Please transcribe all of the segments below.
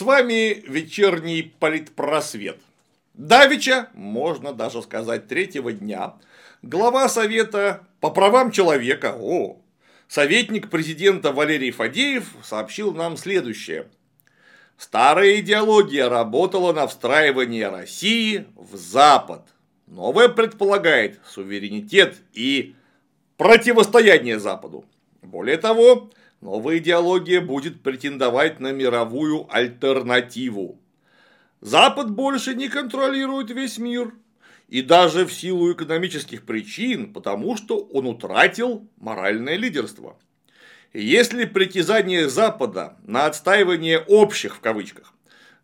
С вами вечерний политпросвет. Давича, можно даже сказать, третьего дня, глава Совета по правам человека, о, советник президента Валерий Фадеев сообщил нам следующее. Старая идеология работала на встраивание России в Запад. Новая предполагает суверенитет и противостояние Западу. Более того, новая идеология будет претендовать на мировую альтернативу. Запад больше не контролирует весь мир, и даже в силу экономических причин, потому что он утратил моральное лидерство. Если притязания Запада на отстаивание общих в кавычках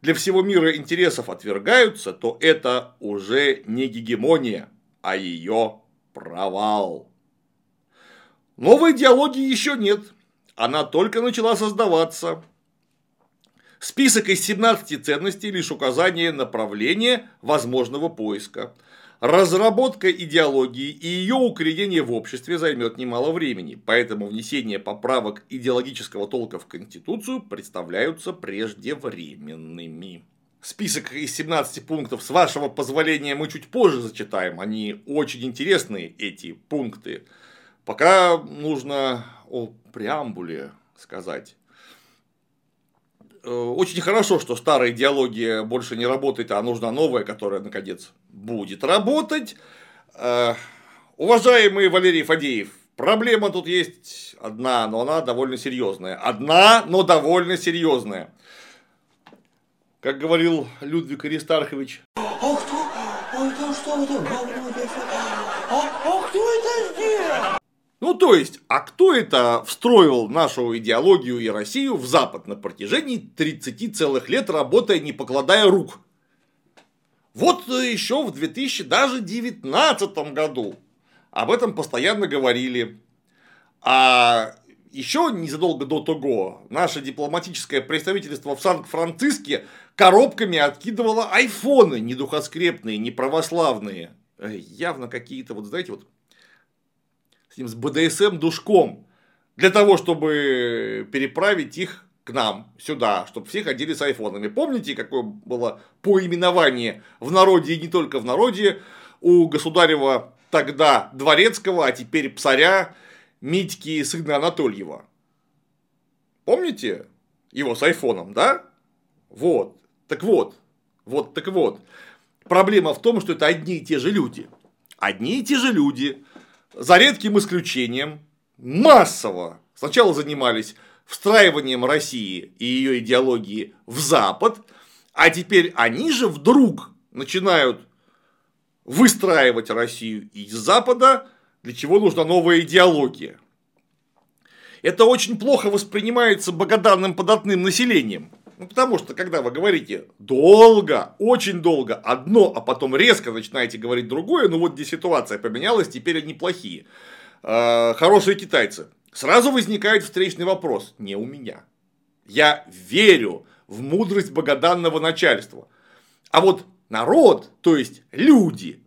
для всего мира интересов отвергаются, то это уже не гегемония, а ее провал. Новой идеологии еще нет, она только начала создаваться. Список из 17 ценностей лишь указание направления возможного поиска. Разработка идеологии и ее укоренение в обществе займет немало времени, поэтому внесение поправок идеологического толка в Конституцию представляются преждевременными. Список из 17 пунктов, с вашего позволения, мы чуть позже зачитаем. Они очень интересные, эти пункты. Пока нужно о преамбуле сказать. Э, очень хорошо, что старая идеология больше не работает, а нужна новая, которая, наконец, будет работать. Э, уважаемый Валерий Фадеев, проблема тут есть одна, но она довольно серьезная. Одна, но довольно серьезная. Как говорил Людвиг Аристархович. А кто? Ой, да что вы там а, а кто это сделал? Ну, то есть, а кто это встроил нашу идеологию и Россию в Запад на протяжении 30 целых лет, работая не покладая рук? Вот еще в 2019 году об этом постоянно говорили. А еще незадолго до того наше дипломатическое представительство в Санкт-Франциске коробками откидывало айфоны недухоскрепные, неправославные. Явно какие-то, вот знаете, вот с ним с БДСМ душком для того, чтобы переправить их к нам, сюда, чтобы все ходили с айфонами. Помните, какое было поименование в народе и не только в народе у государева тогда дворецкого, а теперь псаря Митьки сына Анатольева? Помните его с айфоном, да? Вот. Так вот. Вот, так вот. Проблема в том, что это одни и те же люди. Одни и те же люди, за редким исключением, массово сначала занимались встраиванием России и ее идеологии в Запад, а теперь они же вдруг начинают выстраивать Россию из Запада, для чего нужна новая идеология. Это очень плохо воспринимается богоданным податным населением. Ну, потому что, когда вы говорите долго, очень долго одно, а потом резко начинаете говорить другое, ну вот где ситуация поменялась, теперь они плохие. Э, хорошие китайцы. Сразу возникает встречный вопрос. Не у меня. Я верю в мудрость богоданного начальства. А вот народ, то есть люди,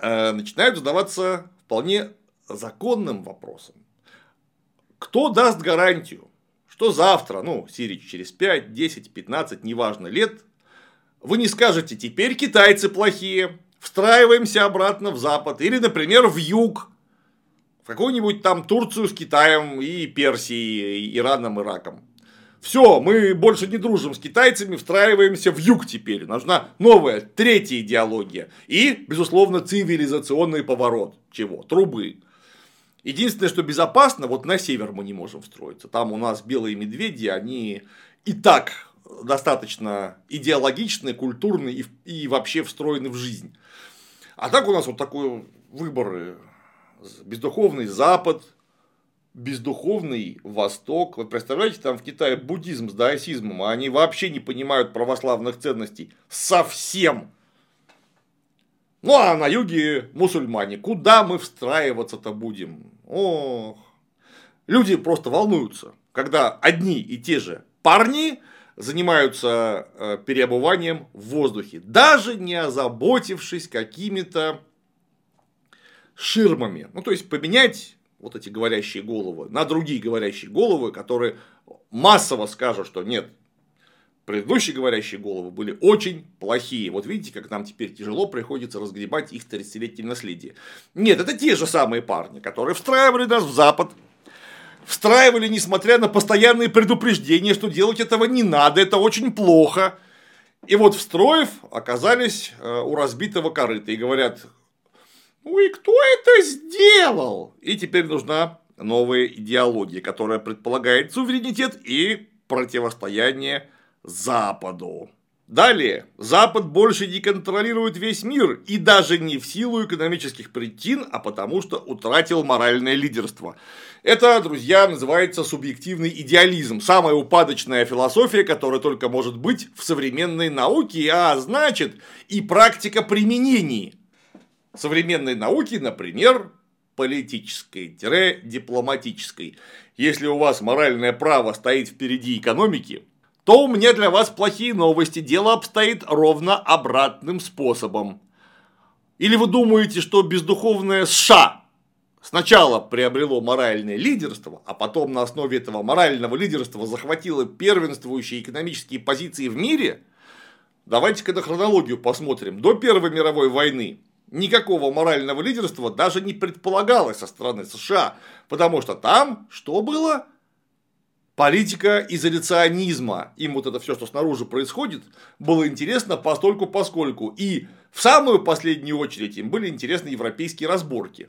э, начинают задаваться вполне законным вопросом. Кто даст гарантию, что завтра, ну, Сирич через 5, 10, 15, неважно, лет, вы не скажете, теперь китайцы плохие, встраиваемся обратно в Запад, или, например, в юг, какую-нибудь там Турцию с Китаем и Персией, Ираном, Ираком. Все, мы больше не дружим с китайцами, встраиваемся в юг теперь. Нужна новая, третья идеология. И, безусловно, цивилизационный поворот. Чего? Трубы. Единственное, что безопасно, вот на север мы не можем встроиться. Там у нас белые медведи, они и так достаточно идеологичны, культурны и, и вообще встроены в жизнь. А так у нас вот такой выбор бездуховный Запад, бездуховный Восток. Вы представляете, там в Китае буддизм с даосизмом, а они вообще не понимают православных ценностей. Совсем. Ну, а на юге мусульмане. Куда мы встраиваться-то будем? Ох. Люди просто волнуются, когда одни и те же парни занимаются э, переобуванием в воздухе, даже не озаботившись какими-то ширмами. Ну, то есть поменять вот эти говорящие головы на другие говорящие головы, которые массово скажут, что нет, предыдущие говорящие головы были очень плохие. Вот видите, как нам теперь тяжело приходится разгребать их 30-летнее наследие. Нет, это те же самые парни, которые встраивали нас в Запад, встраивали, несмотря на постоянные предупреждения, что делать этого не надо, это очень плохо. И вот встроив, оказались э, у разбитого корыта и говорят, и кто это сделал? И теперь нужна новая идеология, которая предполагает суверенитет и противостояние Западу. Далее, Запад больше не контролирует весь мир, и даже не в силу экономических причин, а потому что утратил моральное лидерство. Это, друзья, называется субъективный идеализм, самая упадочная философия, которая только может быть в современной науке, а значит и практика применений современной науки, например, политической-дипломатической. Если у вас моральное право стоит впереди экономики, то у меня для вас плохие новости. Дело обстоит ровно обратным способом. Или вы думаете, что бездуховное США сначала приобрело моральное лидерство, а потом на основе этого морального лидерства захватило первенствующие экономические позиции в мире? Давайте-ка на хронологию посмотрим. До Первой мировой войны никакого морального лидерства даже не предполагалось со стороны США, потому что там что было? Политика изоляционизма. Им вот это все, что снаружи происходит, было интересно постольку поскольку. И в самую последнюю очередь им были интересны европейские разборки.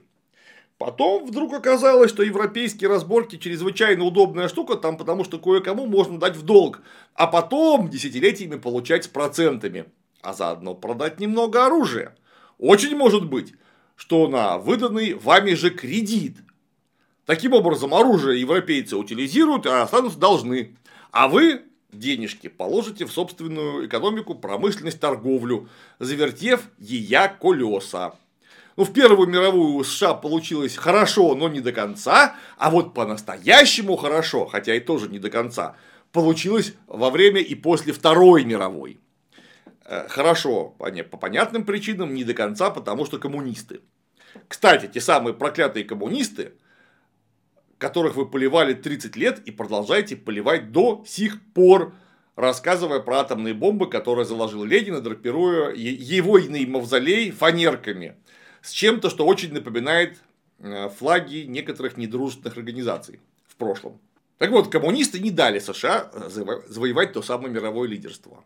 Потом вдруг оказалось, что европейские разборки чрезвычайно удобная штука, там потому что кое-кому можно дать в долг, а потом десятилетиями получать с процентами, а заодно продать немного оружия. Очень может быть, что на выданный вами же кредит Таким образом, оружие европейцы утилизируют, а останутся должны. А вы денежки положите в собственную экономику, промышленность, торговлю, завертев ее колеса. Ну, в Первую мировую у США получилось хорошо, но не до конца, а вот по-настоящему хорошо, хотя и тоже не до конца, получилось во время и после Второй мировой. Э, хорошо, по понятным причинам, не до конца, потому что коммунисты. Кстати, те самые проклятые коммунисты – которых вы поливали 30 лет и продолжаете поливать до сих пор, рассказывая про атомные бомбы, которые заложил Ленин, драпируя его иный мавзолей фанерками. С чем-то, что очень напоминает э, флаги некоторых недружественных организаций в прошлом. Так вот, коммунисты не дали США э, завоевать то самое мировое лидерство.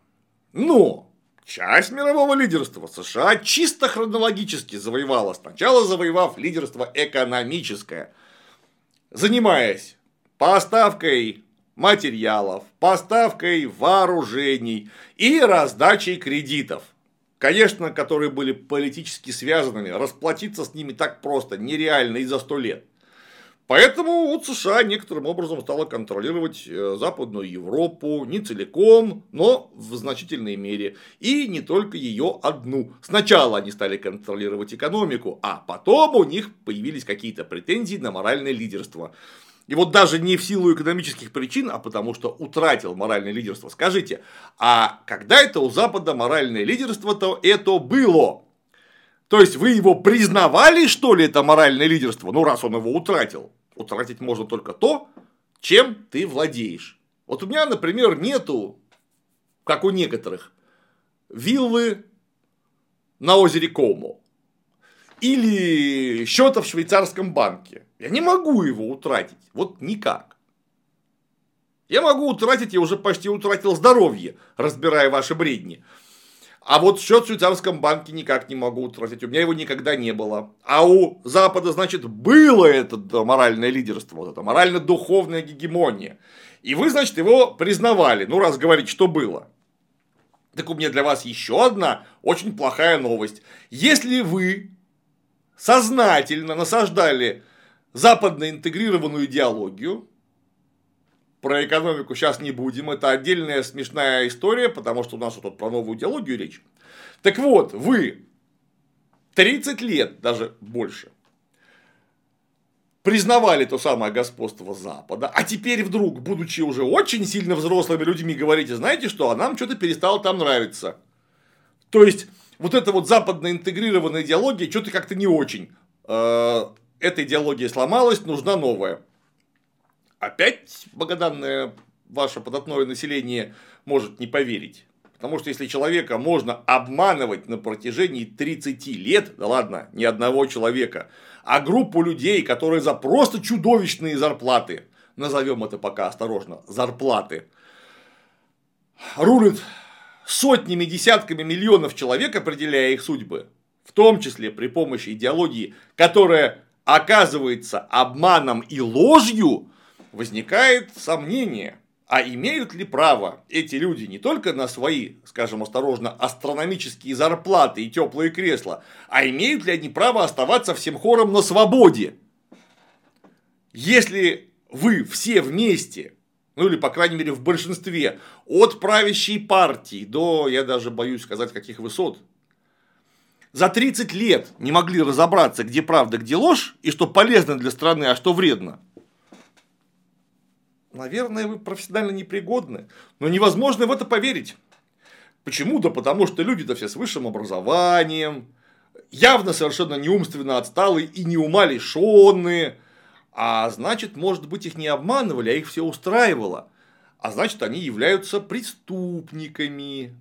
Но часть мирового лидерства США чисто хронологически завоевала, сначала завоевав лидерство экономическое – занимаясь поставкой материалов, поставкой вооружений и раздачей кредитов. Конечно, которые были политически связанными, расплатиться с ними так просто, нереально и за сто лет. Поэтому вот США некоторым образом стала контролировать э, Западную Европу не целиком, но в значительной мере. И не только ее одну. Сначала они стали контролировать экономику, а потом у них появились какие-то претензии на моральное лидерство. И вот даже не в силу экономических причин, а потому что утратил моральное лидерство. Скажите, а когда это у Запада моральное лидерство-то это было? То есть вы его признавали, что ли, это моральное лидерство? Ну, раз он его утратил. Утратить можно только то, чем ты владеешь. Вот у меня, например, нету, как у некоторых, виллы на озере Комо. Или счета в швейцарском банке. Я не могу его утратить. Вот никак. Я могу утратить, я уже почти утратил здоровье, разбирая ваши бредни. А вот счет в швейцарском банке никак не могу утратить. У меня его никогда не было. А у Запада, значит, было это моральное лидерство, вот это морально-духовная гегемония. И вы, значит, его признавали. Ну, раз говорить, что было. Так у меня для вас еще одна очень плохая новость. Если вы сознательно насаждали западно интегрированную идеологию, про экономику сейчас не будем, это отдельная смешная история, потому что у нас тут про новую идеологию речь. Так вот, вы 30 лет, даже больше, признавали то самое господство Запада, а теперь вдруг, будучи уже очень сильно взрослыми людьми, говорите, знаете что, а нам что-то перестало там нравиться. То есть, вот эта вот западно интегрированная идеология что-то как-то не очень. э, эта идеология сломалась, нужна новая. Опять богоданное ваше податное население может не поверить. Потому что если человека можно обманывать на протяжении 30 лет, да ладно, ни одного человека, а группу людей, которые за просто чудовищные зарплаты, назовем это пока осторожно, зарплаты, рулят сотнями, десятками миллионов человек, определяя их судьбы, в том числе при помощи идеологии, которая оказывается обманом и ложью, возникает сомнение, а имеют ли право эти люди не только на свои, скажем осторожно, астрономические зарплаты и теплые кресла, а имеют ли они право оставаться всем хором на свободе? Если вы все вместе, ну или по крайней мере в большинстве, от правящей партии до, я даже боюсь сказать, каких высот, за 30 лет не могли разобраться, где правда, где ложь, и что полезно для страны, а что вредно, наверное, вы профессионально непригодны, но невозможно в это поверить. Почему? Да потому что люди-то все с высшим образованием, явно совершенно неумственно отсталые и не ума лишенные, а значит, может быть, их не обманывали, а их все устраивало. А значит, они являются преступниками,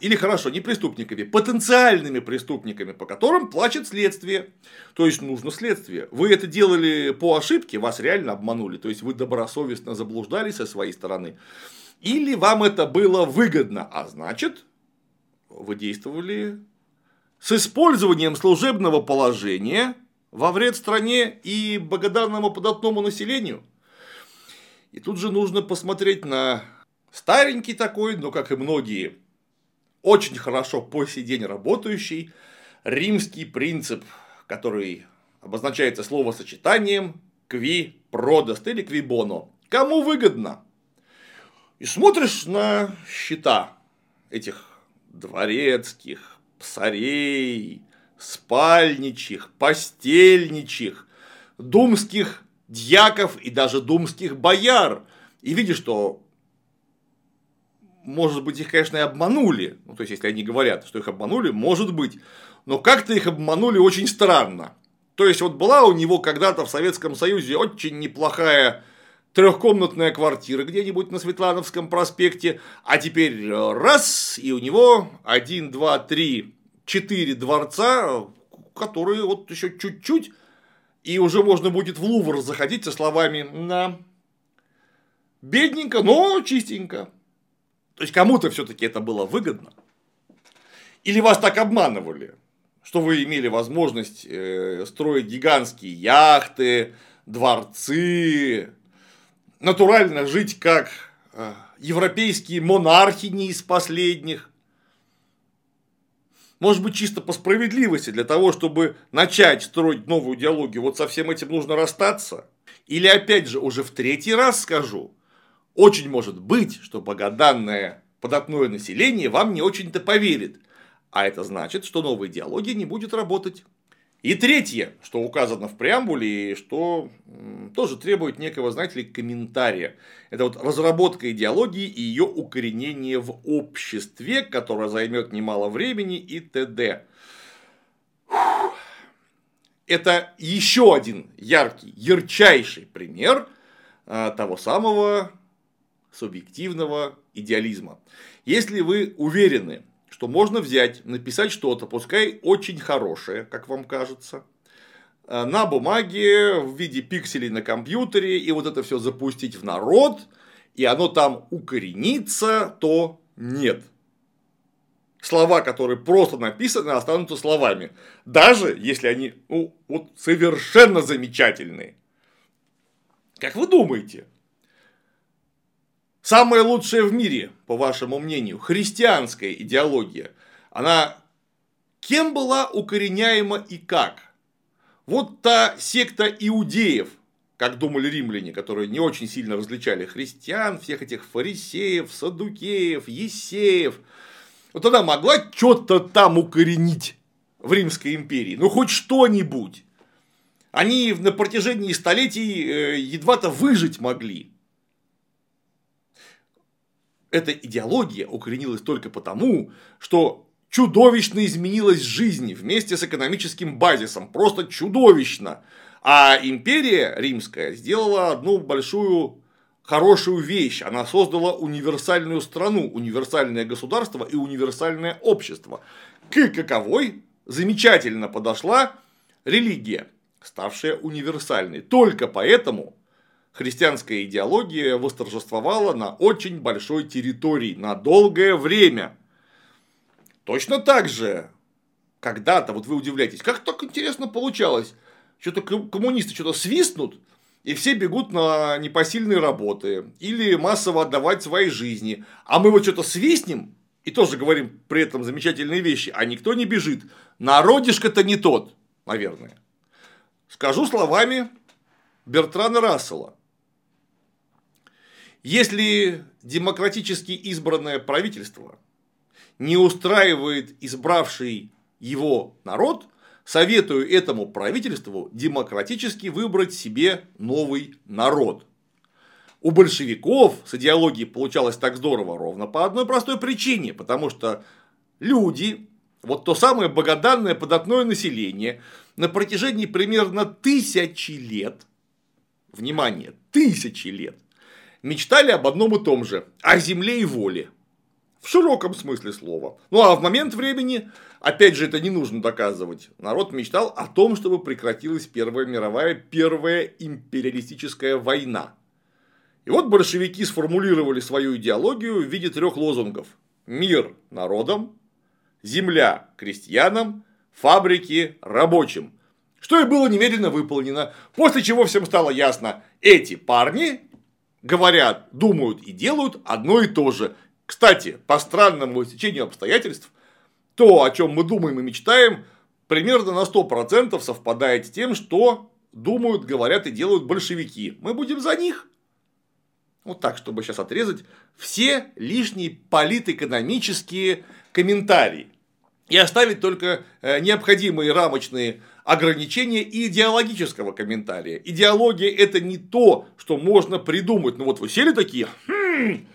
или хорошо, не преступниками, потенциальными преступниками, по которым плачет следствие. То есть нужно следствие. Вы это делали по ошибке, вас реально обманули. То есть вы добросовестно заблуждались со своей стороны. Или вам это было выгодно, а значит, вы действовали с использованием служебного положения во вред стране и благодарному податному населению. И тут же нужно посмотреть на старенький такой, но как и многие очень хорошо по сей день работающий римский принцип, который обозначается словосочетанием кви продаст или кви боно. Кому выгодно? И смотришь на счета этих дворецких, псарей, спальничих, постельничих, думских дьяков и даже думских бояр. И видишь, что может быть, их, конечно, и обманули. Ну, то есть, если они говорят, что их обманули, может быть. Но как-то их обманули очень странно. То есть, вот была у него когда-то в Советском Союзе очень неплохая трехкомнатная квартира где-нибудь на Светлановском проспекте, а теперь э, раз, и у него один, два, три, четыре дворца, которые вот еще чуть-чуть, и уже можно будет в Лувр заходить со словами на бедненько, но чистенько. То есть кому-то все-таки это было выгодно. Или вас так обманывали, что вы имели возможность э, строить гигантские яхты, дворцы, натурально жить как э, европейские монархи не из последних. Может быть, чисто по справедливости, для того, чтобы начать строить новую идеологию, вот со всем этим нужно расстаться? Или опять же, уже в третий раз скажу, очень может быть, что богоданное податное население вам не очень-то поверит. А это значит, что новая идеология не будет работать. И третье, что указано в преамбуле, и что тоже требует некого, знаете ли, комментария. Это вот разработка идеологии и ее укоренение в обществе, которое займет немало времени и т.д. Это еще один яркий, ярчайший пример а, того самого субъективного идеализма. Если вы уверены, что можно взять, написать что-то, пускай очень хорошее, как вам кажется, э, на бумаге в виде пикселей на компьютере, и вот это все запустить в народ, и оно там укоренится, то нет. Слова, которые просто написаны, останутся словами. Даже если они ну, вот совершенно замечательные. Как вы думаете, Самая лучшая в мире, по вашему мнению, христианская идеология, она кем была укореняема и как? Вот та секта иудеев, как думали римляне, которые не очень сильно различали христиан, всех этих фарисеев, садукеев, есеев, вот она могла что-то там укоренить в Римской империи, ну хоть что-нибудь. Они на протяжении столетий э, едва-то выжить могли эта идеология укоренилась только потому, что чудовищно изменилась жизнь вместе с экономическим базисом. Просто чудовищно. А империя римская сделала одну большую хорошую вещь. Она создала универсальную страну, универсальное государство и универсальное общество. К каковой замечательно подошла религия, ставшая универсальной. Только поэтому христианская идеология восторжествовала на очень большой территории, на долгое время. Точно так же, когда-то, вот вы удивляетесь, как так интересно получалось, что-то коммунисты что-то свистнут, и все бегут на непосильные работы или массово отдавать свои жизни. А мы вот что-то свистнем и тоже говорим при этом замечательные вещи, а никто не бежит. Народишко-то не тот, наверное. Скажу словами Бертрана Рассела. Если демократически избранное правительство не устраивает избравший его народ, советую этому правительству демократически выбрать себе новый народ. У большевиков с идеологией получалось так здорово ровно по одной простой причине, потому что люди, вот то самое богоданное податное население, на протяжении примерно тысячи лет, внимание, тысячи лет, мечтали об одном и том же – о земле и воле. В широком смысле слова. Ну а в момент времени, опять же, это не нужно доказывать, народ мечтал о том, чтобы прекратилась Первая мировая, Первая империалистическая война. И вот большевики сформулировали свою идеологию в виде трех лозунгов. Мир народам, земля крестьянам, фабрики рабочим. Что и было немедленно выполнено, после чего всем стало ясно, эти парни говорят, думают и делают одно и то же. Кстати, по странному стечению обстоятельств, то, о чем мы думаем и мечтаем, примерно на 100% совпадает с тем, что думают, говорят и делают большевики. Мы будем за них. Вот так, чтобы сейчас отрезать все лишние политэкономические комментарии. И оставить только э, необходимые рамочные ограничения и идеологического комментария. Идеология это не то, что можно придумать. Ну вот вы сели такие, хм,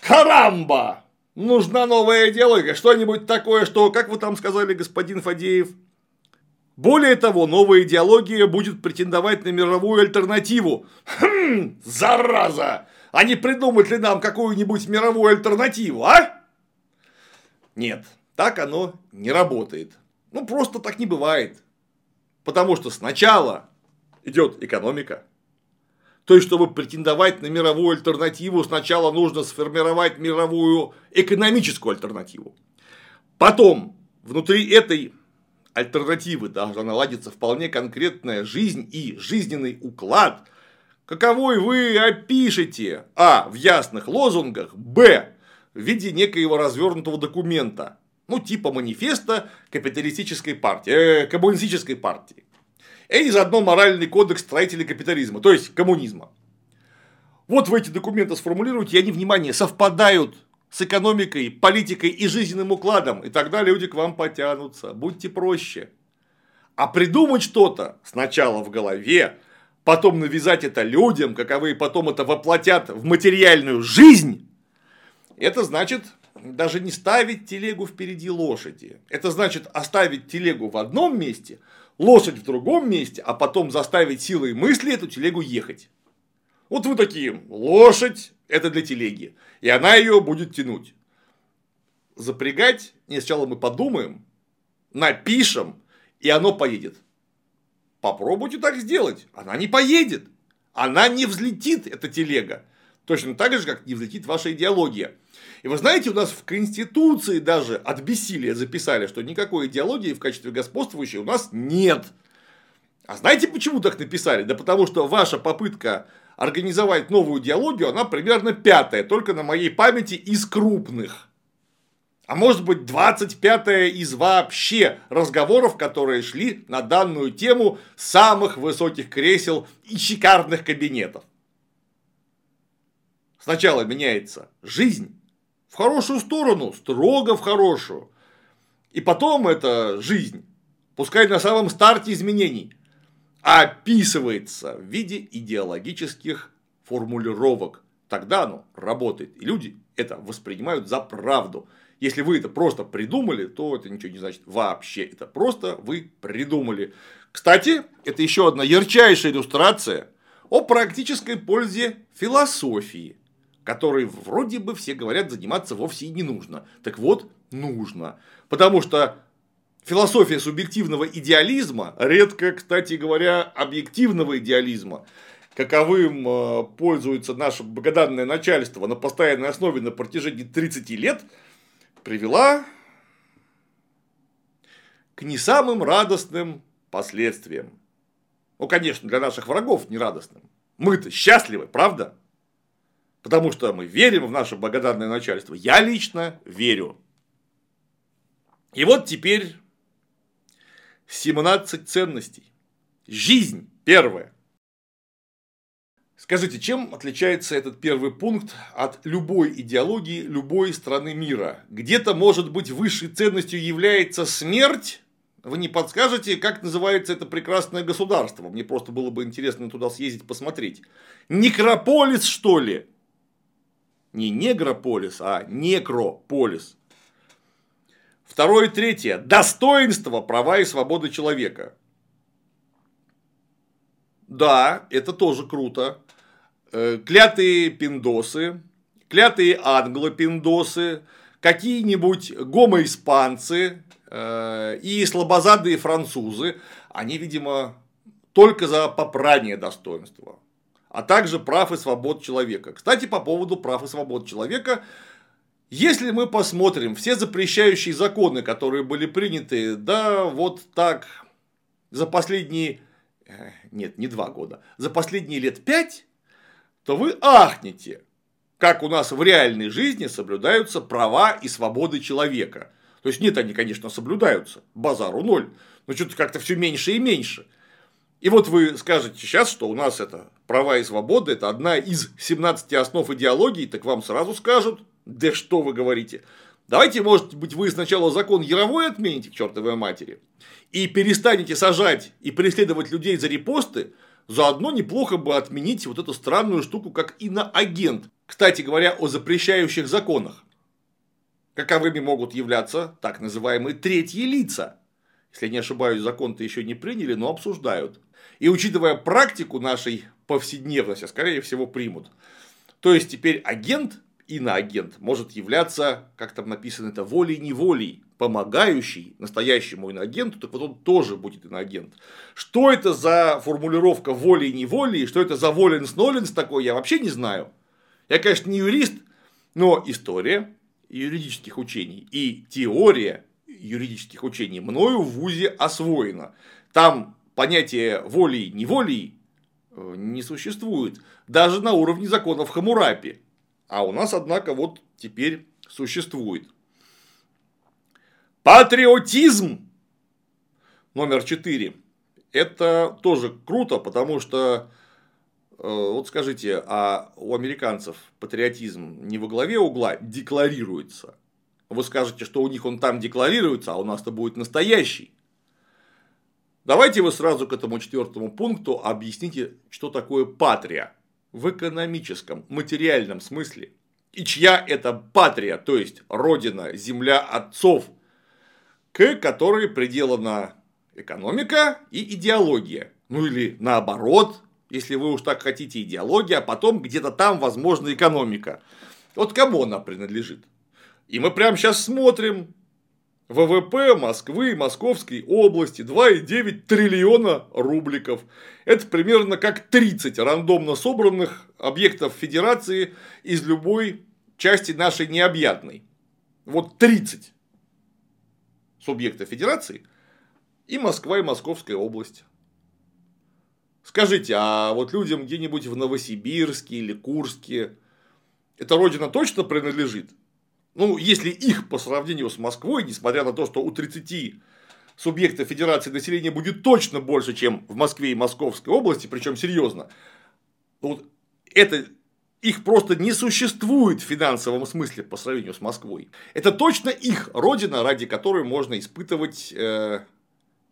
карамба, нужна новая идеология, что-нибудь такое, что, как вы там сказали, господин Фадеев, более того, новая идеология будет претендовать на мировую альтернативу. Хм, зараза! А не придумать ли нам какую-нибудь мировую альтернативу, а? Нет, так оно не работает. Ну, просто так не бывает. Потому что сначала идет экономика. То есть, чтобы претендовать на мировую альтернативу, сначала нужно сформировать мировую экономическую альтернативу. Потом, внутри этой альтернативы должна наладиться вполне конкретная жизнь и жизненный уклад, каковой вы опишете а. в ясных лозунгах, б. в виде некоего развернутого документа, ну, типа манифеста капиталистической партии, э, коммунистической партии. И заодно моральный кодекс строителей капитализма, то есть коммунизма. Вот вы эти документы сформулируете, и они, внимание, совпадают с экономикой, политикой и жизненным укладом, и тогда люди к вам потянутся. Будьте проще. А придумать что-то сначала в голове, потом навязать это людям, каковые потом это воплотят в материальную жизнь, это значит даже не ставить телегу впереди лошади. Это значит оставить телегу в одном месте, лошадь в другом месте, а потом заставить силой мысли эту телегу ехать. Вот вы такие, лошадь это для телеги, и она ее будет тянуть. Запрягать, не сначала мы подумаем, напишем, и оно поедет. Попробуйте так сделать, она не поедет, она не взлетит, эта телега. Точно так же, как не взлетит ваша идеология. И вы знаете, у нас в Конституции даже от бессилия записали, что никакой идеологии в качестве господствующей у нас нет. А знаете, почему так написали? Да потому что ваша попытка организовать новую идеологию, она примерно пятая, только на моей памяти из крупных. А может быть 25 из вообще разговоров, которые шли на данную тему самых высоких кресел и шикарных кабинетов. Сначала меняется жизнь, в хорошую сторону, строго в хорошую. И потом эта жизнь, пускай на самом старте изменений, описывается в виде идеологических формулировок. Тогда оно работает. И люди это воспринимают за правду. Если вы это просто придумали, то это ничего не значит вообще. Это просто вы придумали. Кстати, это еще одна ярчайшая иллюстрация о практической пользе философии, которой вроде бы все говорят заниматься вовсе и не нужно. Так вот, нужно. Потому что философия субъективного идеализма, редко, кстати говоря, объективного идеализма, каковым э, пользуется наше богоданное начальство на постоянной основе на протяжении 30 лет, привела к не самым радостным последствиям. Ну, конечно, для наших врагов не радостным. Мы-то счастливы, правда? Потому что мы верим в наше благодарное начальство. Я лично верю. И вот теперь 17 ценностей. Жизнь первая. Скажите, чем отличается этот первый пункт от любой идеологии любой страны мира? Где-то, может быть, высшей ценностью является смерть? Вы не подскажете, как называется это прекрасное государство? Мне просто было бы интересно туда съездить посмотреть. Некрополис, что ли? Не негрополис, а некрополис. Второе и третье. Достоинство, права и свободы человека. Да, это тоже круто. Э, клятые пиндосы, клятые англопиндосы, какие-нибудь гомоиспанцы э, и слабозадые французы, они, видимо, только за попрание достоинства, а также прав и свобод человека. Кстати, по поводу прав и свобод человека, если мы посмотрим все запрещающие законы, которые были приняты, да, вот так, за последние, э, нет, не два года, за последние лет пять, то вы ахнете, как у нас в реальной жизни соблюдаются права и свободы человека. То есть нет, они, конечно, соблюдаются, базару ноль, но что-то как-то все меньше и меньше. И вот вы скажете сейчас, что у нас это права и свободы, это одна из 17 основ идеологии, так вам сразу скажут, да что вы говорите. Давайте, может быть, вы сначала закон Яровой отмените к чертовой матери и перестанете сажать и преследовать людей за репосты, Заодно неплохо бы отменить вот эту странную штуку, как иноагент. Кстати говоря, о запрещающих законах. Каковыми могут являться так называемые третьи лица. Если не ошибаюсь, закон-то еще не приняли, но обсуждают. И учитывая практику нашей повседневности, скорее всего, примут. То есть теперь агент, иноагент, может являться, как там написано это, волей-неволей помогающий настоящему иноагенту, так вот он тоже будет иноагент. Что это за формулировка и что это за воленс-ноленс такой, я вообще не знаю. Я, конечно, не юрист, но история юридических учений и теория юридических учений мною в ВУЗе освоена. Там понятие э, не существует, даже на уровне законов Хамурапи. А у нас, однако, вот теперь существует. Патриотизм номер четыре. Это тоже круто, потому что, э, вот скажите, а у американцев патриотизм не во главе угла декларируется? Вы скажете, что у них он там декларируется, а у нас-то будет настоящий. Давайте вы сразу к этому четвертому пункту объясните, что такое патрия в экономическом, материальном смысле. И чья это патрия, то есть родина, земля отцов – к которой приделана экономика и идеология. Ну или наоборот, если вы уж так хотите, идеология, а потом где-то там, возможно, экономика. Вот кому она принадлежит? И мы прямо сейчас смотрим ВВП Москвы и Московской области 2,9 триллиона рубликов. Это примерно как 30 рандомно собранных объектов федерации из любой части нашей необъятной. Вот 30 субъекта федерации и Москва и Московская область. Скажите, а вот людям где-нибудь в Новосибирске или Курске эта родина точно принадлежит? Ну, если их по сравнению с Москвой, несмотря на то, что у 30 субъектов федерации населения будет точно больше, чем в Москве и Московской области, причем серьезно, вот это их просто не существует в финансовом смысле по сравнению с Москвой. Это точно их родина, ради которой можно испытывать, э,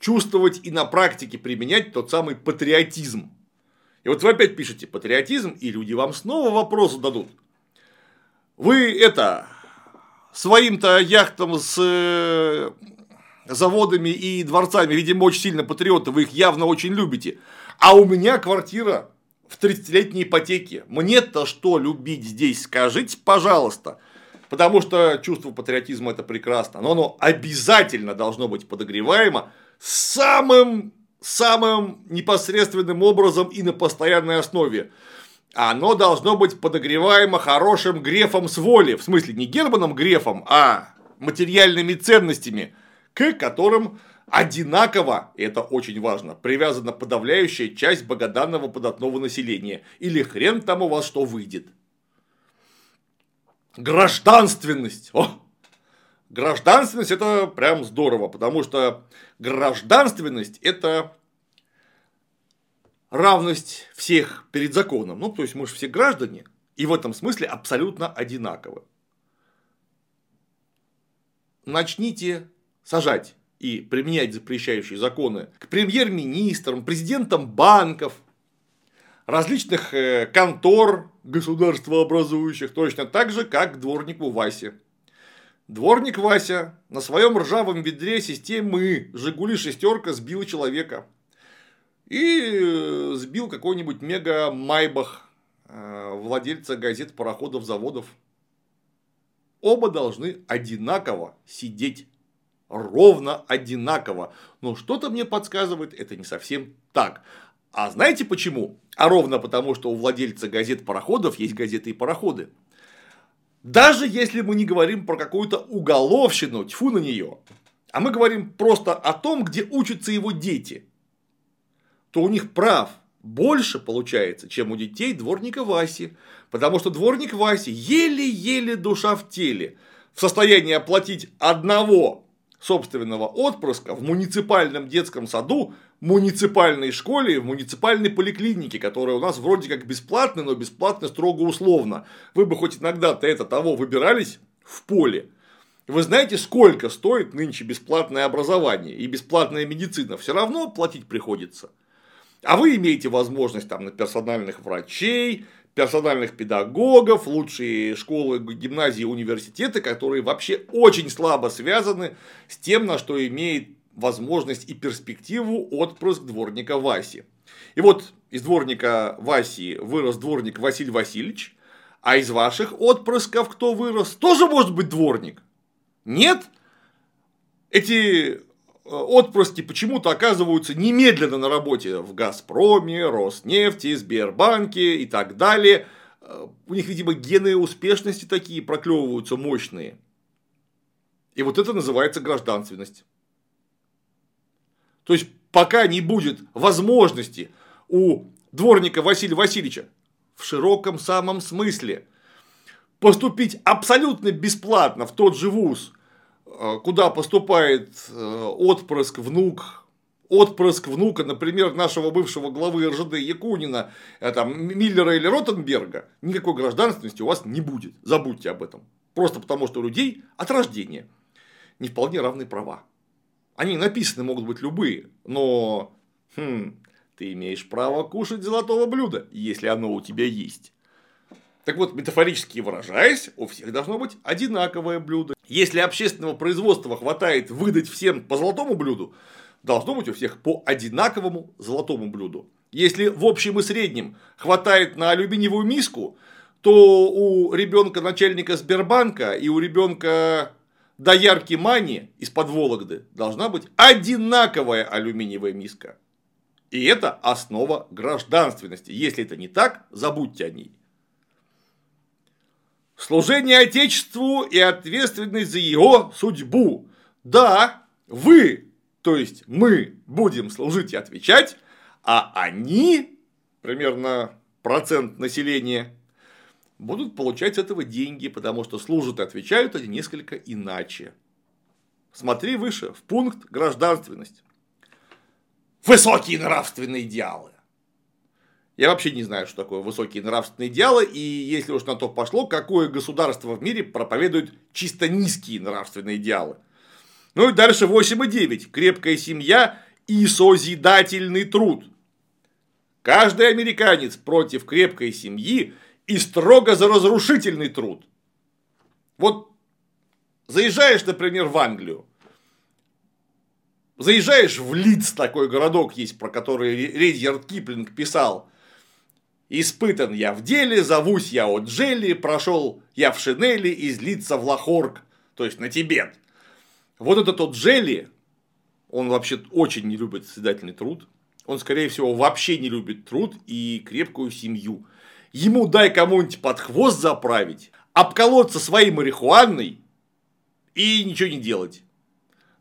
чувствовать и на практике применять тот самый патриотизм. И вот вы опять пишете патриотизм, и люди вам снова вопрос зададут. Вы это своим-то яхтам с э, заводами и дворцами, видимо, очень сильно патриоты, вы их явно очень любите. А у меня квартира в 30-летней ипотеке. Мне-то что любить здесь, скажите, пожалуйста. Потому что чувство патриотизма это прекрасно, но оно обязательно должно быть подогреваемо самым, самым непосредственным образом и на постоянной основе. Оно должно быть подогреваемо хорошим грефом с воли, в смысле не Германом грефом, а материальными ценностями, к которым одинаково, и это очень важно, привязана подавляющая часть богоданного податного населения. Или хрен там у вас что выйдет. Гражданственность. О! Гражданственность это прям здорово, потому что гражданственность это равность всех перед законом. Ну, то есть мы же все граждане, и в этом смысле абсолютно одинаковы. Начните сажать и применять запрещающие законы к премьер-министрам, президентам банков, различных э, контор государствообразующих, точно так же, как дворнику Васе. Дворник Вася на своем ржавом ведре системы «Жигули шестерка» сбил человека. И э, сбил какой-нибудь мега Майбах, э, владельца газет, пароходов, заводов. Оба должны одинаково сидеть ровно одинаково. Но что-то мне подсказывает, это не совсем так. А знаете почему? А ровно потому, что у владельца газет пароходов есть газеты и пароходы. Даже если мы не говорим про какую-то уголовщину, тьфу на нее, а мы говорим просто о том, где учатся его дети, то у них прав больше получается, чем у детей дворника Васи. Потому что дворник Васи еле-еле душа в теле в состоянии оплатить одного собственного отпрыска в муниципальном детском саду, муниципальной школе, в муниципальной поликлинике, которая у нас вроде как бесплатная, но бесплатно строго условно. Вы бы хоть иногда-то это того выбирались в поле. Вы знаете, сколько стоит нынче бесплатное образование и бесплатная медицина? Все равно платить приходится. А вы имеете возможность там на персональных врачей, персональных педагогов, лучшие школы, гимназии, университеты, которые вообще очень слабо связаны с тем, на что имеет возможность и перспективу отпрыск дворника Васи. И вот из дворника Васи вырос дворник Василий Васильевич, а из ваших отпрысков кто вырос? Тоже может быть дворник. Нет? Эти отпрыски почему-то оказываются немедленно на работе в Газпроме, Роснефти, Сбербанке и так далее. Э, у них, видимо, гены успешности такие проклевываются мощные. И вот это называется гражданственность. То есть, пока не будет возможности у дворника Василия Васильевича в широком самом смысле поступить абсолютно бесплатно в тот же вуз, Э, куда поступает э, отпрыск, внук, отпрыск внука, например, нашего бывшего главы РЖД Якунина, э, там, Миллера или Ротенберга, никакой гражданственности у вас не будет. Забудьте об этом. Просто потому, что у людей от рождения не вполне равные права. Они написаны могут быть любые, но хм, ты имеешь право кушать золотого блюда, если оно у тебя есть. Так вот, метафорически выражаясь, у всех должно быть одинаковое блюдо. Если общественного производства хватает выдать всем по золотому блюду, должно быть у всех по одинаковому золотому блюду. Если в общем и среднем хватает на алюминиевую миску, то у ребенка начальника Сбербанка и у ребенка доярки Мани из-под Вологды должна быть одинаковая алюминиевая миска. И это основа гражданственности. Если это не так, забудьте о ней. Служение Отечеству и ответственность за его судьбу. Да, вы, то есть мы будем служить и отвечать, а они, примерно процент населения, будут получать с этого деньги, потому что служат и отвечают они несколько иначе. Смотри выше, в пункт гражданственность. Высокие нравственные идеалы. Я вообще не знаю, что такое высокие нравственные идеалы, и если уж на то пошло, какое государство в мире проповедует чисто низкие нравственные идеалы. Ну и дальше 8 и 9. Крепкая семья и созидательный труд. Каждый американец против крепкой семьи и строго за разрушительный труд. Вот Заезжаешь, например, в Англию, заезжаешь в Лидс, такой городок есть, про который Редьярд Киплинг писал, Испытан я в деле, зовусь я от Джелли, прошел я в Шинели из Лидса в Лахорг, то есть на Тибет. Вот этот тот Джелли, он вообще очень не любит созидательный труд, он, скорее всего, вообще не любит труд и крепкую семью. Ему дай кому-нибудь под хвост заправить, обколоться своей марихуаной и ничего не делать.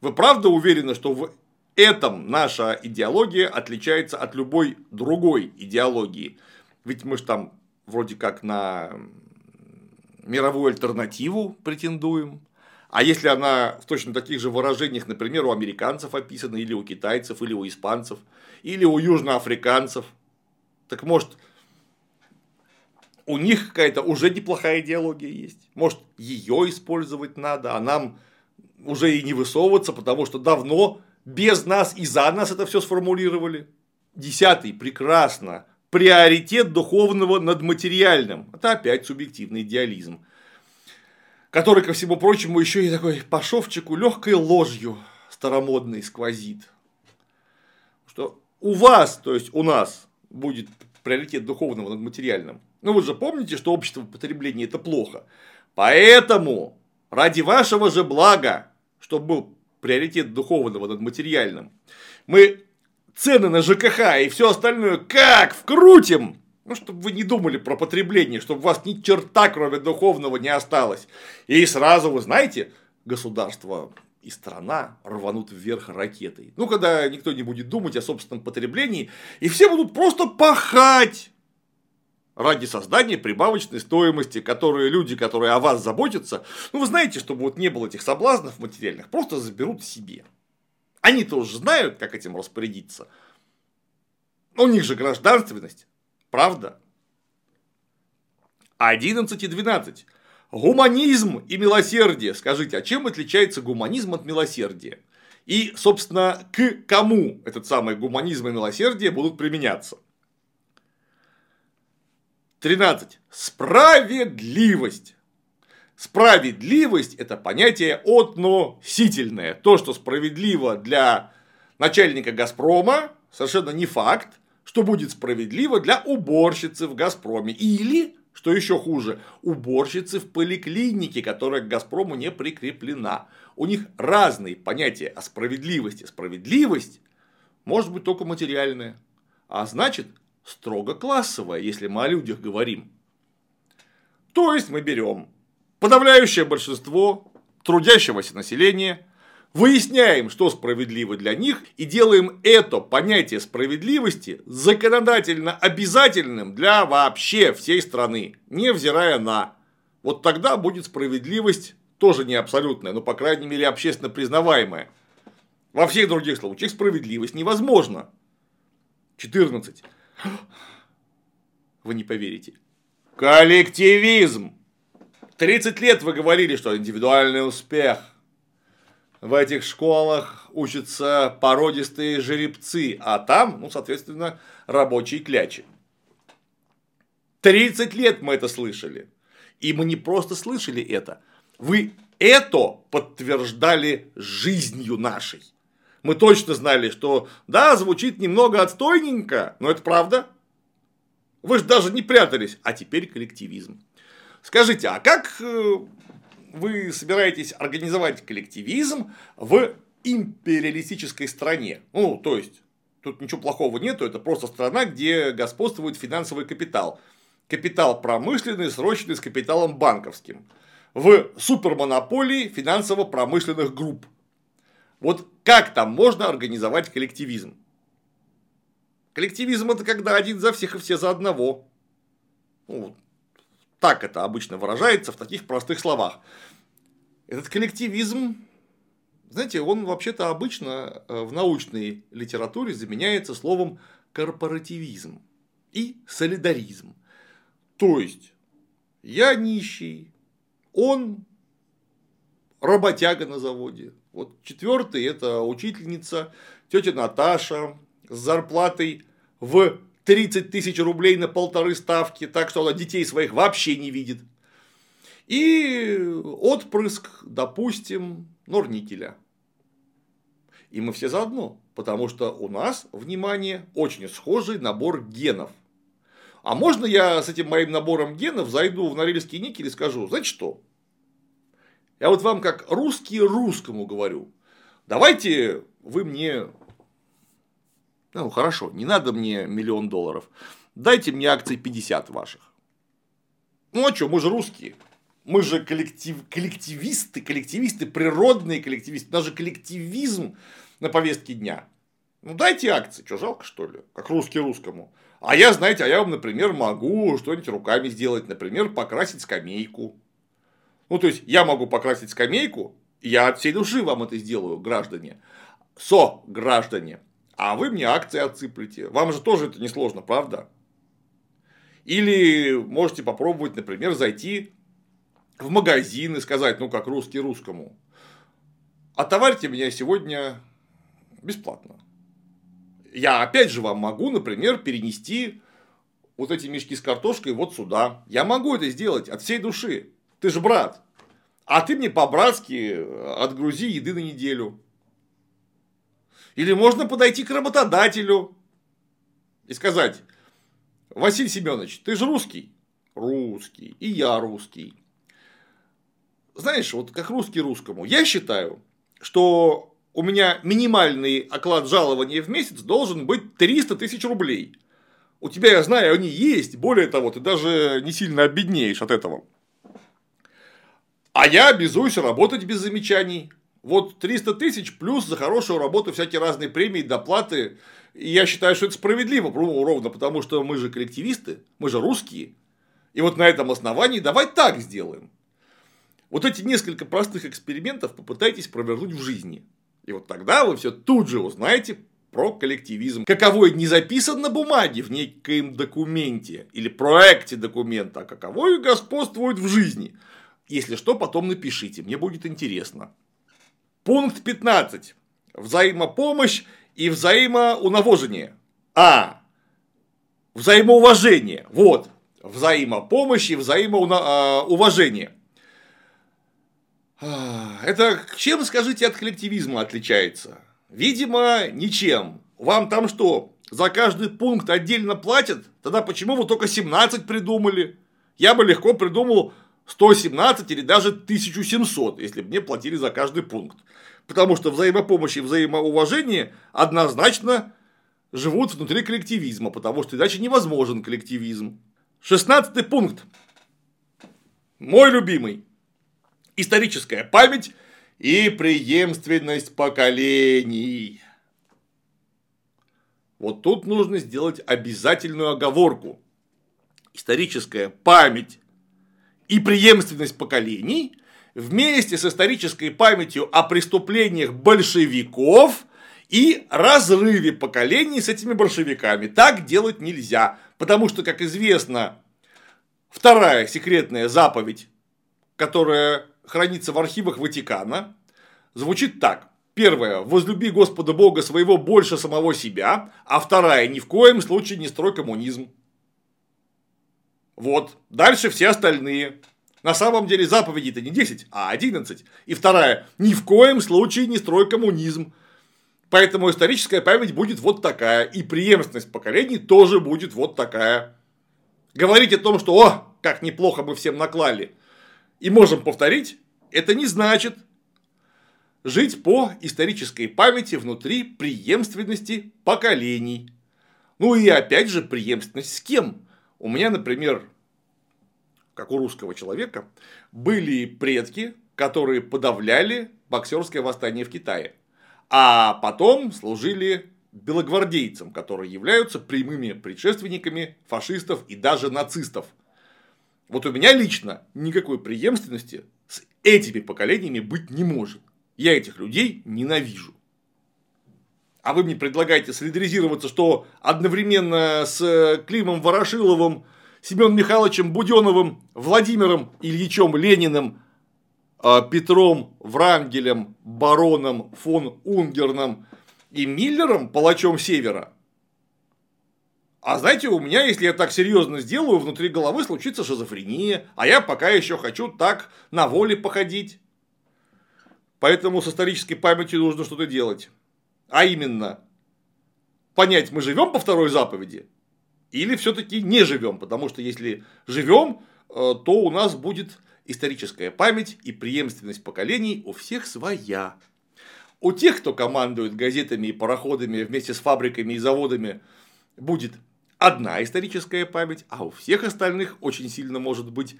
Вы правда уверены, что в этом наша идеология отличается от любой другой идеологии? Ведь мы же там вроде как на мировую альтернативу претендуем. А если она в точно таких же выражениях, например, у американцев описана, или у китайцев, или у испанцев, или у южноафриканцев, так может, у них какая-то уже неплохая идеология есть. Может, ее использовать надо, а нам уже и не высовываться, потому что давно без нас и за нас это все сформулировали. Десятый, прекрасно. Приоритет духовного над материальным. Это опять субъективный идеализм. Который, ко всему прочему, еще и такой по шовчику легкой ложью старомодной сквозит. Что у вас, то есть у нас, будет приоритет духовного над материальным. Ну вы же помните, что общество потребления это плохо. Поэтому ради вашего же блага, чтобы был приоритет духовного над материальным, мы цены на ЖКХ и все остальное как вкрутим, ну, чтобы вы не думали про потребление, чтобы у вас ни черта, кроме духовного, не осталось. И сразу, вы знаете, государство и страна рванут вверх ракетой. Ну, когда никто не будет думать о собственном потреблении, и все будут просто пахать ради создания прибавочной стоимости, которые люди, которые о вас заботятся, ну, вы знаете, чтобы вот не было этих соблазнов материальных, просто заберут себе. Они-то уже знают, как этим распорядиться. У них же гражданственность, правда? 11 и 12. Гуманизм и милосердие. Скажите, а чем отличается гуманизм от милосердия? И, собственно, к кому этот самый гуманизм и милосердие будут применяться? 13. Справедливость. Справедливость – это понятие относительное. То, что справедливо для начальника «Газпрома», совершенно не факт, что будет справедливо для уборщицы в «Газпроме». Или что еще хуже, уборщицы в поликлинике, которая к Газпрому не прикреплена. У них разные понятия о справедливости. Справедливость может быть только материальная, а значит строго классовая, если мы о людях говорим. То есть мы берем подавляющее большинство трудящегося населения Выясняем, что справедливо для них, и делаем это понятие справедливости законодательно обязательным для вообще всей страны, невзирая на. Вот тогда будет справедливость тоже не абсолютная, но, по крайней мере, общественно признаваемая. Во всех других случаях справедливость невозможна. 14. Вы не поверите. Коллективизм. 30 лет вы говорили, что индивидуальный успех – в этих школах учатся породистые жеребцы, а там, ну, соответственно, рабочие клячи. 30 лет мы это слышали. И мы не просто слышали это. Вы это подтверждали жизнью нашей. Мы точно знали, что да, звучит немного отстойненько, но это правда. Вы же даже не прятались, а теперь коллективизм. Скажите, а как э, вы собираетесь организовать коллективизм в империалистической стране. Ну, то есть, тут ничего плохого нету, это просто страна, где господствует финансовый капитал. Капитал промышленный, срочный с капиталом банковским. В супермонополии финансово-промышленных групп. Вот как там можно организовать коллективизм? Коллективизм это когда один за всех и все за одного. Ну, так это обычно выражается в таких простых словах. Этот коллективизм, знаете, он вообще-то обычно э, в научной литературе заменяется словом корпоративизм и солидаризм. То есть, я нищий, он работяга на заводе. Вот четвертый это учительница, тетя Наташа с зарплатой в 30 тысяч рублей на полторы ставки, так что она детей своих вообще не видит. и отпрыск, допустим, норникеля. И мы все заодно, потому что у нас, внимание, очень схожий набор генов. А можно я с этим моим набором генов зайду в Норильский никель и скажу, знаете что? Я вот вам как русский русскому говорю, давайте вы мне, ну хорошо, не надо мне миллион долларов, дайте мне акции 50 ваших. Ну а что, мы же русские. Мы же коллектив, коллективисты, коллективисты, природные коллективисты. Даже коллективизм на повестке дня. Ну дайте акции, что жалко что ли, как русский русскому. А я, знаете, а я вам, например, могу что-нибудь руками сделать, например, покрасить скамейку. Ну, то есть, я могу покрасить скамейку, я от всей души вам это сделаю, граждане. Со, граждане. А вы мне акции отсыплете. Вам же тоже это несложно, правда? Или можете попробовать, например, зайти в магазин и сказать, ну, как русский русскому, отоварьте меня сегодня бесплатно. Я опять же вам могу, например, перенести вот эти мешки с картошкой вот сюда. Я могу это сделать от всей души. Ты же брат. А ты мне по-братски отгрузи еды на неделю. Или можно подойти к работодателю и сказать, Василий Семенович, ты же русский? Русский. И я русский. Знаешь, вот как русский русскому. Я считаю, что у меня минимальный оклад жалования в месяц должен быть 300 тысяч рублей. У тебя, я знаю, они есть. Более того, ты даже не сильно обеднеешь от этого. А я обязуюсь работать без замечаний. Вот 300 тысяч плюс за хорошую работу всякие разные премии, доплаты. И я считаю, что это справедливо, ровно потому, что мы же коллективисты, мы же русские. И вот на этом основании давай так сделаем. Вот эти несколько простых экспериментов попытайтесь провернуть в жизни. И вот тогда вы все тут же узнаете про коллективизм. Каковой не записан на бумаге в некоем документе или проекте документа, а каковой господствует в жизни. Если что, потом напишите, мне будет интересно. Пункт 15. Взаимопомощь и взаимоунавожение. А. Взаимоуважение. Вот. Взаимопомощь и взаимоуважение. Это чем, скажите, от коллективизма отличается? Видимо, ничем. Вам там что, за каждый пункт отдельно платят? Тогда почему вы только 17 придумали? Я бы легко придумал 117 или даже 1700, если мне платили за каждый пункт. Потому что взаимопомощь и взаимоуважение однозначно живут внутри коллективизма, потому что иначе невозможен коллективизм. Шестнадцатый пункт. Мой любимый. Историческая память и преемственность поколений. Вот тут нужно сделать обязательную оговорку. Историческая память и преемственность поколений вместе с исторической памятью о преступлениях большевиков и разрыве поколений с этими большевиками. Так делать нельзя, потому что, как известно, вторая секретная заповедь, которая хранится в архивах Ватикана, звучит так. Первая – возлюби Господа Бога своего больше самого себя, а вторая – ни в коем случае не строй коммунизм. Вот. Дальше все остальные. На самом деле заповеди-то не 10, а 11. И вторая. Ни в коем случае не строй коммунизм. Поэтому историческая память будет вот такая. И преемственность поколений тоже будет вот такая. Говорить о том, что о, как неплохо мы всем наклали, и можем повторить, это не значит жить по исторической памяти внутри преемственности поколений. Ну и опять же преемственность с кем? У меня, например, как у русского человека, были предки, которые подавляли боксерское восстание в Китае, а потом служили белогвардейцам, которые являются прямыми предшественниками фашистов и даже нацистов. Вот у меня лично никакой преемственности с этими поколениями быть не может. Я этих людей ненавижу а вы мне предлагаете солидаризироваться, что одновременно с Климом Ворошиловым, Семеном Михайловичем Буденовым, Владимиром Ильичем Лениным, а, Петром Врангелем, бароном фон Унгерном и Миллером, палачом Севера, А знаете, у меня, если я так серьезно сделаю, внутри головы случится шизофрения, а я пока еще хочу так на воле походить. Поэтому с исторической памятью нужно что-то делать. А именно, понять, мы живем по второй заповеди или все-таки не живем. Потому что если живем, э, то у нас будет историческая память и преемственность поколений у всех своя. У тех, кто командует газетами и пароходами вместе с фабриками и заводами, будет одна историческая память, а у всех остальных очень сильно может быть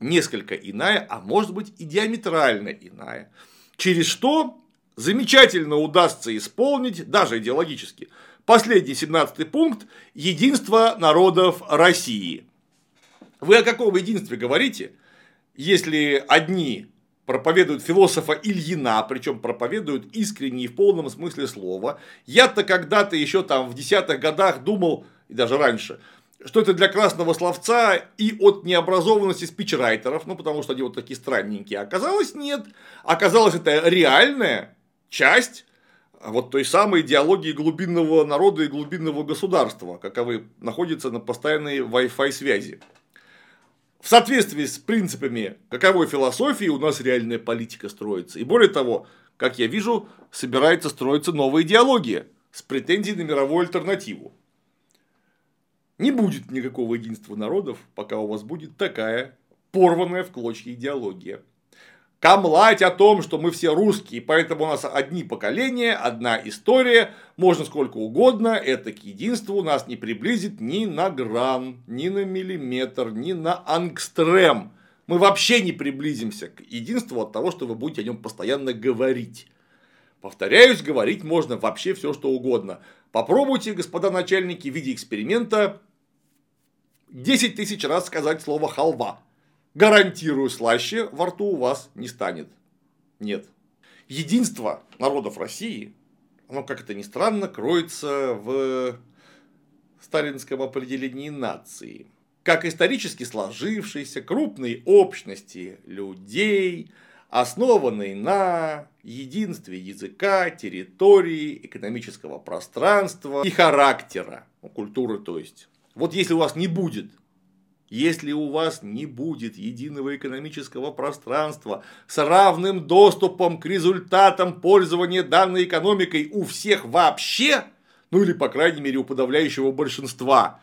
несколько иная, а может быть и диаметрально иная. Через что замечательно удастся исполнить, даже идеологически, последний 17 пункт – единство народов России. Вы о каком единстве говорите, если одни проповедуют философа Ильина, причем проповедуют искренне и в полном смысле слова. Я-то когда-то еще там в десятых годах думал, и даже раньше, что это для красного словца и от необразованности спичрайтеров, ну потому что они вот такие странненькие. Оказалось нет. Оказалось это реальная часть вот той самой идеологии глубинного народа и глубинного государства, каковы находятся на постоянной Wi-Fi связи. В соответствии с принципами каковой философии у нас реальная политика строится. И более того, как я вижу, собирается строиться новая идеология с претензией на мировую альтернативу. Не будет никакого единства народов, пока у вас будет такая порванная в клочья идеология камлать о том, что мы все русские, поэтому у нас одни поколения, одна история, можно сколько угодно, это к единству нас не приблизит ни на грамм, ни на миллиметр, ни на ангстрем. Мы вообще не приблизимся к единству от того, что вы будете о нем постоянно говорить. Повторяюсь, говорить можно вообще все, что угодно. Попробуйте, господа начальники, в виде эксперимента 10 тысяч раз сказать слово халва. Гарантирую, слаще во рту у вас не станет. Нет. Единство народов России, оно, как это ни странно, кроется в сталинском определении нации. Как исторически сложившейся крупной общности людей, основанной на единстве языка, территории, экономического пространства и характера, культуры то есть. Вот если у вас не будет если у вас не будет единого экономического пространства с равным доступом к результатам пользования данной экономикой у всех вообще, ну или по крайней мере у подавляющего большинства,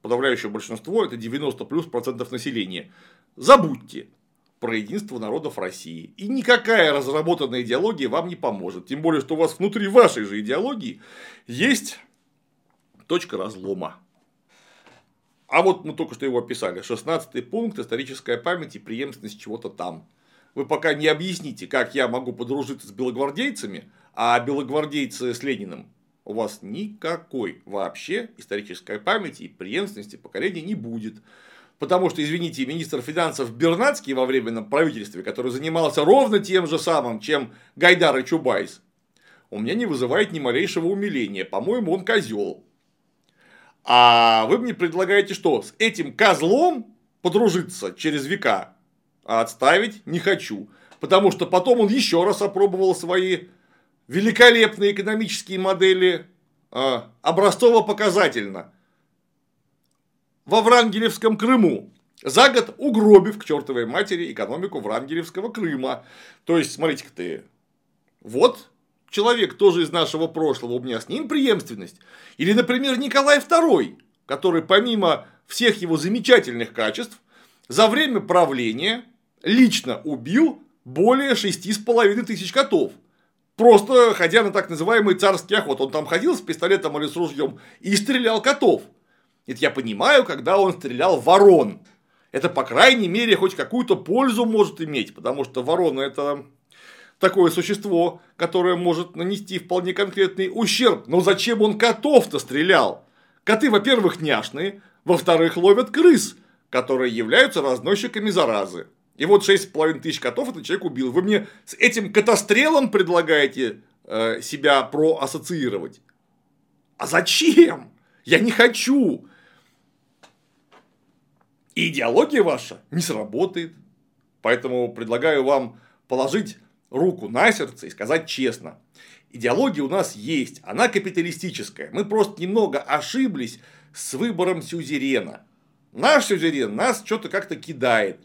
подавляющее большинство это 90 плюс процентов населения, забудьте про единство народов России. И никакая разработанная идеология вам не поможет. Тем более, что у вас внутри вашей же идеологии есть точка разлома. А вот мы только что его описали. 16 пункт – историческая память и преемственность чего-то там. Вы пока не объясните, как я могу подружиться с белогвардейцами, а белогвардейцы с Лениным. У вас никакой вообще исторической памяти и преемственности поколения не будет. Потому что, извините, министр финансов Бернацкий во временном правительстве, который занимался ровно тем же самым, чем Гайдар и Чубайс, у меня не вызывает ни малейшего умиления. По-моему, он козел. А вы мне предлагаете что? С этим козлом подружиться через века? А отставить не хочу. Потому что потом он еще раз опробовал свои великолепные экономические модели а, образцово-показательно. Во Врангелевском Крыму. За год угробив к чертовой матери экономику Врангелевского Крыма. То есть, смотрите-ка ты. Вот человек тоже из нашего прошлого, у меня с ним преемственность. Или, например, Николай II, который помимо всех его замечательных качеств, за время правления лично убил более шести с половиной тысяч котов. Просто ходя на так называемый царский охот. Он там ходил с пистолетом или с ружьем и стрелял котов. Это я понимаю, когда он стрелял ворон. Это, по крайней мере, хоть какую-то пользу может иметь, потому что ворона это такое существо, которое может нанести вполне конкретный ущерб. Но зачем он котов-то стрелял? Коты, во-первых, няшные, во-вторых, ловят крыс, которые являются разносчиками заразы. И вот 6,5 тысяч котов этот человек убил. Вы мне с этим котострелом предлагаете э, себя проассоциировать? А зачем? Я не хочу. И идеология ваша не сработает. Поэтому предлагаю вам положить руку на сердце и сказать честно. Идеология у нас есть, она капиталистическая. Мы просто немного ошиблись с выбором сюзерена. Наш сюзерен нас что-то как-то кидает.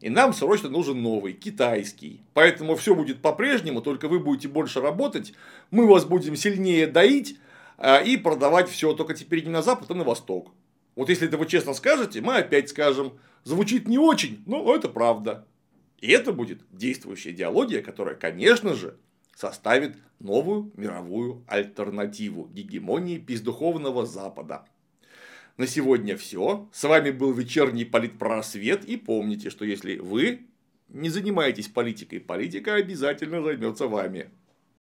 И нам срочно нужен новый, китайский. Поэтому все будет по-прежнему, только вы будете больше работать, мы вас будем сильнее доить а, и продавать все только теперь не на запад, а на восток. Вот если это вы честно скажете, мы опять скажем. Звучит не очень, но это правда. И это будет действующая идеология, которая, конечно же, составит новую мировую альтернативу гегемонии бездуховного Запада. На сегодня все. С вами был вечерний политпросвет. И помните, что если вы не занимаетесь политикой, политика обязательно займется вами.